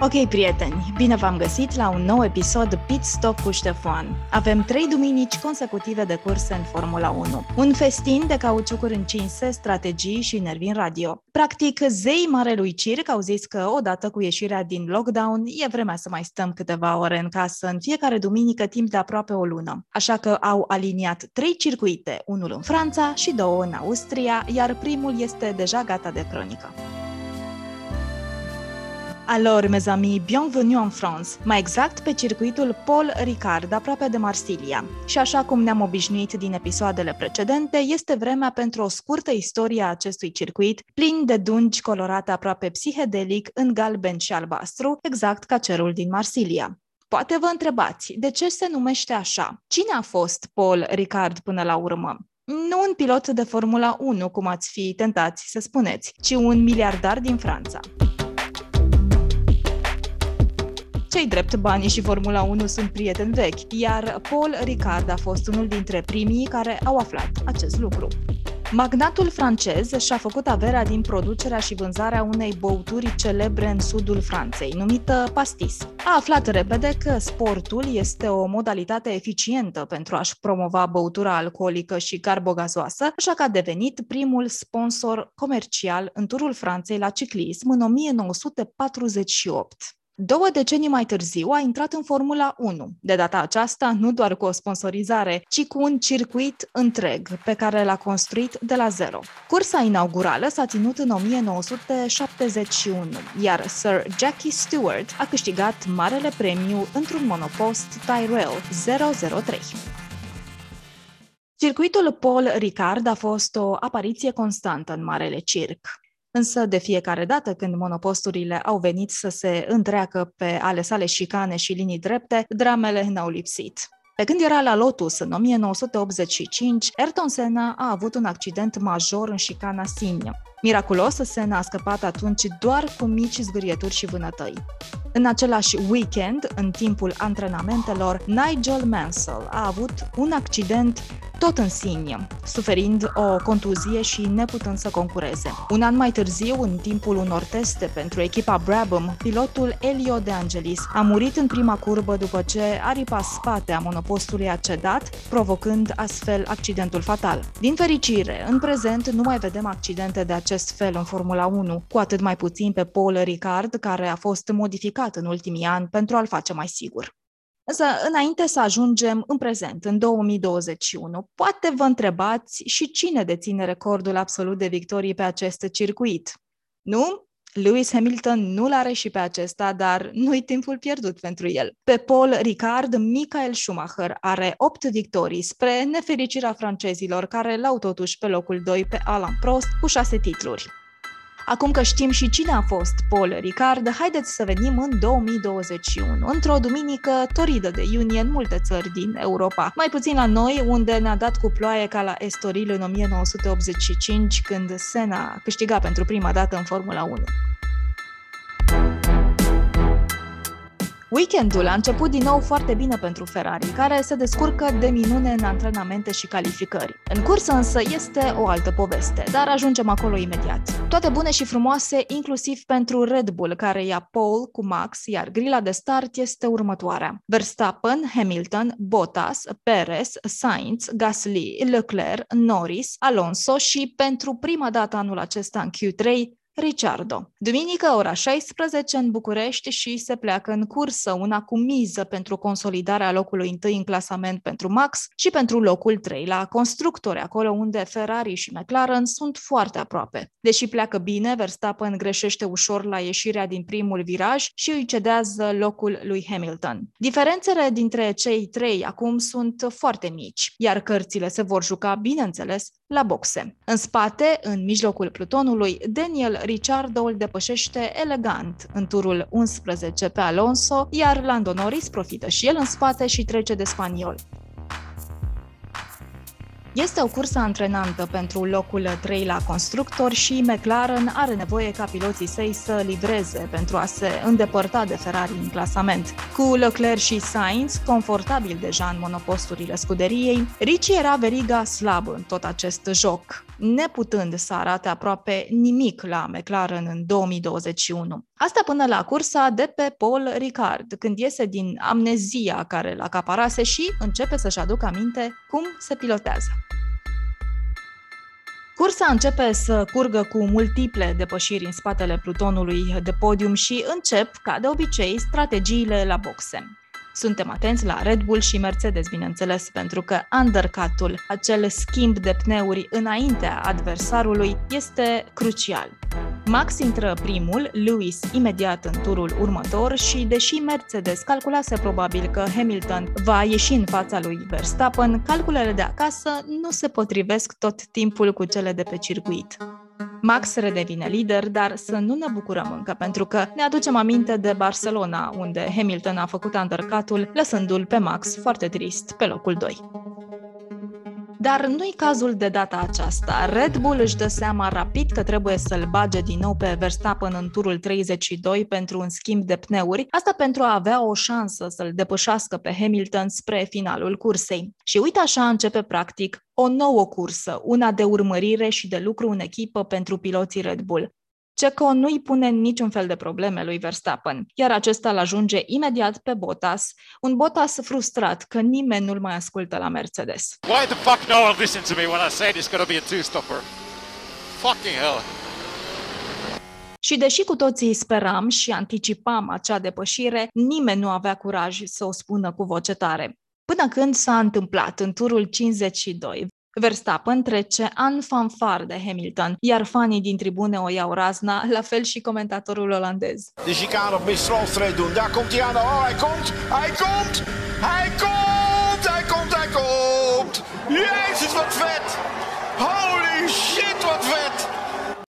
Ok, prieteni, bine v-am găsit la un nou episod Pit Stop cu Ștefan. Avem trei duminici consecutive de curse în Formula 1. Un festin de cauciucuri încinse, strategii și nervi în radio. Practic, zei Marelui Circ au zis că odată cu ieșirea din lockdown e vremea să mai stăm câteva ore în casă în fiecare duminică timp de aproape o lună. Așa că au aliniat trei circuite, unul în Franța și două în Austria, iar primul este deja gata de cronică. Alors, mes amis, bienvenue en France, mai exact pe circuitul Paul Ricard, aproape de Marsilia. Și așa cum ne-am obișnuit din episoadele precedente, este vremea pentru o scurtă istorie a acestui circuit, plin de dungi colorate aproape psihedelic în galben și albastru, exact ca cerul din Marsilia. Poate vă întrebați, de ce se numește așa? Cine a fost Paul Ricard până la urmă? Nu un pilot de Formula 1, cum ați fi tentați să spuneți, ci un miliardar din Franța. Cei drept, banii și Formula 1 sunt prieteni vechi, iar Paul Ricard a fost unul dintre primii care au aflat acest lucru. Magnatul francez și-a făcut averea din producerea și vânzarea unei băuturi celebre în sudul Franței, numită pastis. A aflat repede că sportul este o modalitate eficientă pentru a-și promova băutura alcoolică și carbogazoasă, așa că a devenit primul sponsor comercial în turul Franței la ciclism în 1948. Două decenii mai târziu a intrat în Formula 1, de data aceasta nu doar cu o sponsorizare, ci cu un circuit întreg pe care l-a construit de la zero. Cursa inaugurală s-a ținut în 1971, iar Sir Jackie Stewart a câștigat marele premiu într-un monopost Tyrrell 003. Circuitul Paul Ricard a fost o apariție constantă în Marele Circ. Însă, de fiecare dată când monoposturile au venit să se întreacă pe ale sale șicane și linii drepte, dramele n-au lipsit. Pe când era la Lotus în 1985, Ayrton Senna a avut un accident major în șicana Signa. Miraculos, Senna a scăpat atunci doar cu mici zgârieturi și vânătăi. În același weekend, în timpul antrenamentelor, Nigel Mansell a avut un accident tot în Signa, suferind o contuzie și neputând să concureze. Un an mai târziu, în timpul unor teste pentru echipa Brabham, pilotul Elio De Angelis a murit în prima curbă după ce aripa spate a monopostului a cedat, provocând astfel accidentul fatal. Din fericire, în prezent nu mai vedem accidente de acest fel în Formula 1, cu atât mai puțin pe Paul Ricard, care a fost modificat în ultimii ani pentru a-l face mai sigur. Însă, înainte să ajungem în prezent, în 2021, poate vă întrebați și cine deține recordul absolut de victorii pe acest circuit. Nu? Lewis Hamilton nu-l are și pe acesta, dar nu-i timpul pierdut pentru el. Pe Paul Ricard, Michael Schumacher are 8 victorii, spre nefericirea francezilor, care l-au totuși pe locul 2 pe Alain Prost cu 6 titluri. Acum că știm și cine a fost Paul Ricard, haideți să venim în 2021, într-o duminică toridă de iunie în multe țări din Europa. Mai puțin la noi, unde ne-a dat cu ploaie ca la Estoril în 1985, când Senna câștiga pentru prima dată în Formula 1. Weekendul a început din nou foarte bine pentru Ferrari, care se descurcă de minune în antrenamente și calificări. În cursă însă este o altă poveste, dar ajungem acolo imediat. Toate bune și frumoase, inclusiv pentru Red Bull, care ia pole cu Max, iar grila de start este următoarea. Verstappen, Hamilton, Bottas, Perez, Sainz, Gasly, Leclerc, Norris, Alonso și pentru prima dată anul acesta în Q3, Ricciardo. Duminică, ora 16 în București și se pleacă în cursă, una cu miză pentru consolidarea locului întâi în clasament pentru Max și pentru locul 3 la constructori, acolo unde Ferrari și McLaren sunt foarte aproape. Deși pleacă bine, Verstappen greșește ușor la ieșirea din primul viraj și îi cedează locul lui Hamilton. Diferențele dintre cei trei acum sunt foarte mici, iar cărțile se vor juca, bineînțeles, la boxe. În spate, în mijlocul plutonului, Daniel Ricciardo îl depășește elegant în turul 11 pe Alonso, iar Lando Norris profită și el în spate și trece de spaniol. Este o cursă antrenantă pentru locul 3 la constructor și McLaren are nevoie ca piloții săi să livreze pentru a se îndepărta de Ferrari în clasament. Cu Leclerc și Sainz, confortabil deja în monoposturile scuderiei, Ricci era veriga slab în tot acest joc. Neputând să arate aproape nimic la McLaren în 2021. Asta până la cursa de pe Paul Ricard, când iese din amnezia care l acaparase și începe să-și aducă aminte cum se pilotează. Cursa începe să curgă cu multiple depășiri în spatele plutonului de podium și încep, ca de obicei, strategiile la boxe. Suntem atenți la Red Bull și Mercedes, bineînțeles, pentru că undercut-ul, acel schimb de pneuri înaintea adversarului, este crucial. Max intră primul, Lewis imediat în turul următor și, deși Mercedes calculase probabil că Hamilton va ieși în fața lui Verstappen, calculele de acasă nu se potrivesc tot timpul cu cele de pe circuit. Max redevine lider, dar să nu ne bucurăm încă, pentru că ne aducem aminte de Barcelona, unde Hamilton a făcut undercut lăsându-l pe Max foarte trist pe locul 2. Dar nu-i cazul de data aceasta. Red Bull își dă seama rapid că trebuie să-l bage din nou pe Verstappen în turul 32 pentru un schimb de pneuri, asta pentru a avea o șansă să-l depășească pe Hamilton spre finalul cursei. Și uite așa începe practic o nouă cursă, una de urmărire și de lucru în echipă pentru piloții Red Bull. Ceco nu îi pune niciun fel de probleme lui Verstappen, iar acesta îl ajunge imediat pe Bottas, un Bottas frustrat că nimeni nu-l mai ascultă la Mercedes. Why the fuck no one listens to me when I say it's gonna be a two-stopper? Fucking hell. Și deși cu toții speram și anticipam acea depășire, nimeni nu avea curaj să o spună cu voce tare. Până când s-a întâmplat în turul 52, Verstappen trece an fanfar de Hamilton, iar fanii din tribune o iau razna, la fel și comentatorul olandez. De chicane op Miss doen, daar komt hij aan. Oh, hij komt, hij komt, hij komt, hij komt, hij komt. Jezus, wat vet! Holy shit, wat vet!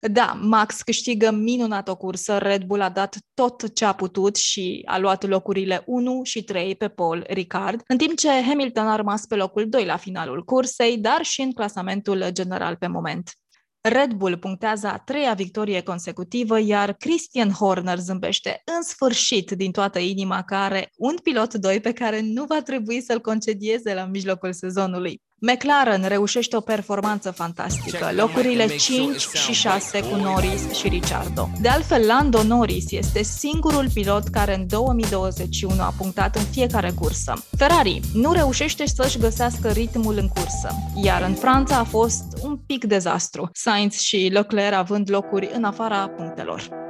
Da, Max câștigă minunat o cursă, Red Bull a dat tot ce a putut și a luat locurile 1 și 3 pe Paul Ricard, în timp ce Hamilton a rămas pe locul 2 la finalul cursei, dar și în clasamentul general pe moment. Red Bull punctează a treia victorie consecutivă, iar Christian Horner zâmbește în sfârșit din toată inima că are un pilot 2 pe care nu va trebui să-l concedieze la mijlocul sezonului. McLaren reușește o performanță fantastică, locurile 5 și 6 cu Norris și Ricciardo. De altfel, Lando Norris este singurul pilot care în 2021 a punctat în fiecare cursă. Ferrari nu reușește să-și găsească ritmul în cursă, iar în Franța a fost un pic dezastru, Sainz și Leclerc având locuri în afara punctelor.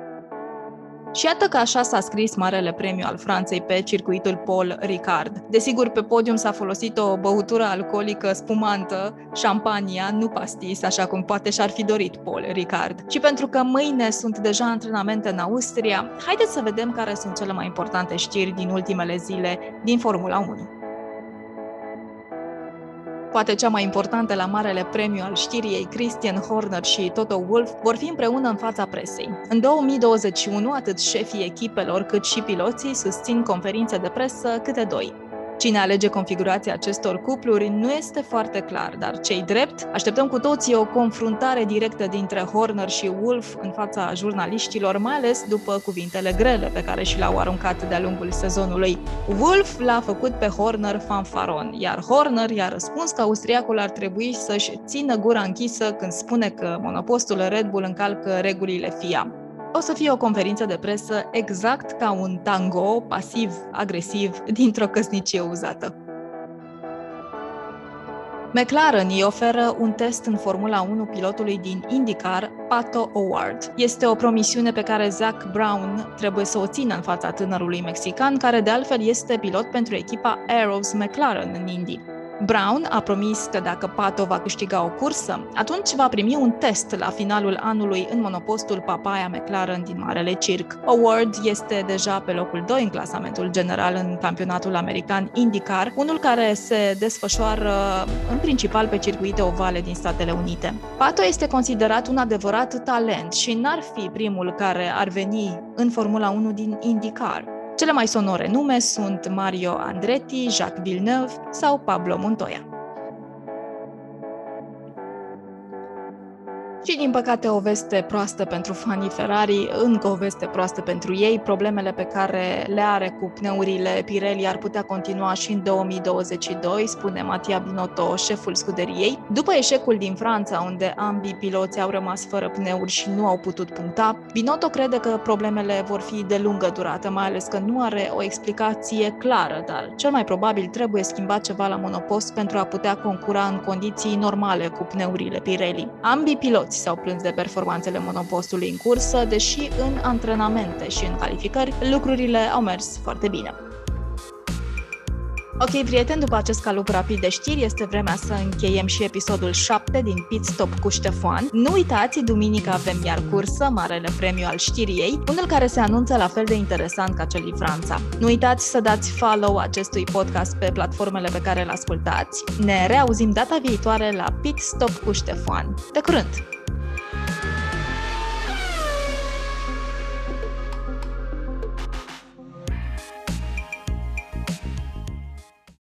Și iată că așa s-a scris Marele Premiu al Franței pe circuitul Paul Ricard. Desigur, pe podium s-a folosit o băutură alcoolică spumantă, șampania, nu pastis, așa cum poate și-ar fi dorit Paul Ricard. Și pentru că mâine sunt deja antrenamente în Austria, haideți să vedem care sunt cele mai importante știri din ultimele zile din Formula 1 poate cea mai importantă la marele premiu al știriei, Christian Horner și Toto Wolff vor fi împreună în fața presei. În 2021, atât șefii echipelor cât și piloții susțin conferințe de presă câte doi. Cine alege configurația acestor cupluri nu este foarte clar, dar cei drept, așteptăm cu toții o confruntare directă dintre Horner și Wolf în fața jurnaliștilor, mai ales după cuvintele grele pe care și le-au aruncat de-a lungul sezonului. Wolf l-a făcut pe Horner fanfaron, iar Horner i-a răspuns că austriacul ar trebui să-și țină gura închisă când spune că monopostul Red Bull încalcă regulile FIA. O să fie o conferință de presă exact ca un tango pasiv-agresiv dintr-o căsnicie uzată. McLaren îi oferă un test în Formula 1 pilotului din IndyCar, Pato O'Ward. Este o promisiune pe care Zach Brown trebuie să o țină în fața tânărului mexican, care de altfel este pilot pentru echipa Arrows McLaren în Indy. Brown a promis că dacă Pato va câștiga o cursă, atunci va primi un test la finalul anului în monopostul Papaya McLaren din Marele Circ. Award este deja pe locul 2 în clasamentul general în campionatul american IndyCar, unul care se desfășoară în principal pe circuite ovale din Statele Unite. Pato este considerat un adevărat talent și n-ar fi primul care ar veni în Formula 1 din IndyCar. Cele mai sonore nume sunt Mario Andretti, Jacques Villeneuve sau Pablo Montoya. Și din păcate o veste proastă pentru fanii Ferrari, încă o veste proastă pentru ei. Problemele pe care le are cu pneurile Pirelli ar putea continua și în 2022, spune Mattia Binotto, șeful scuderiei. După eșecul din Franța, unde ambii piloți au rămas fără pneuri și nu au putut puncta, Binotto crede că problemele vor fi de lungă durată, mai ales că nu are o explicație clară, dar cel mai probabil trebuie schimbat ceva la monopost pentru a putea concura în condiții normale cu pneurile Pirelli. Ambii piloți s-au plâns de performanțele monopostului în cursă, deși în antrenamente și în calificări lucrurile au mers foarte bine. Ok, prieteni, după acest calup rapid de știri, este vremea să încheiem și episodul 7 din Pit Stop cu Ștefan. Nu uitați, duminică avem iar cursă, Marele Premiu al știriei, unul care se anunță la fel de interesant ca cel din Franța. Nu uitați să dați follow acestui podcast pe platformele pe care îl ascultați. Ne reauzim data viitoare la Pit Stop cu Ștefan. De curând!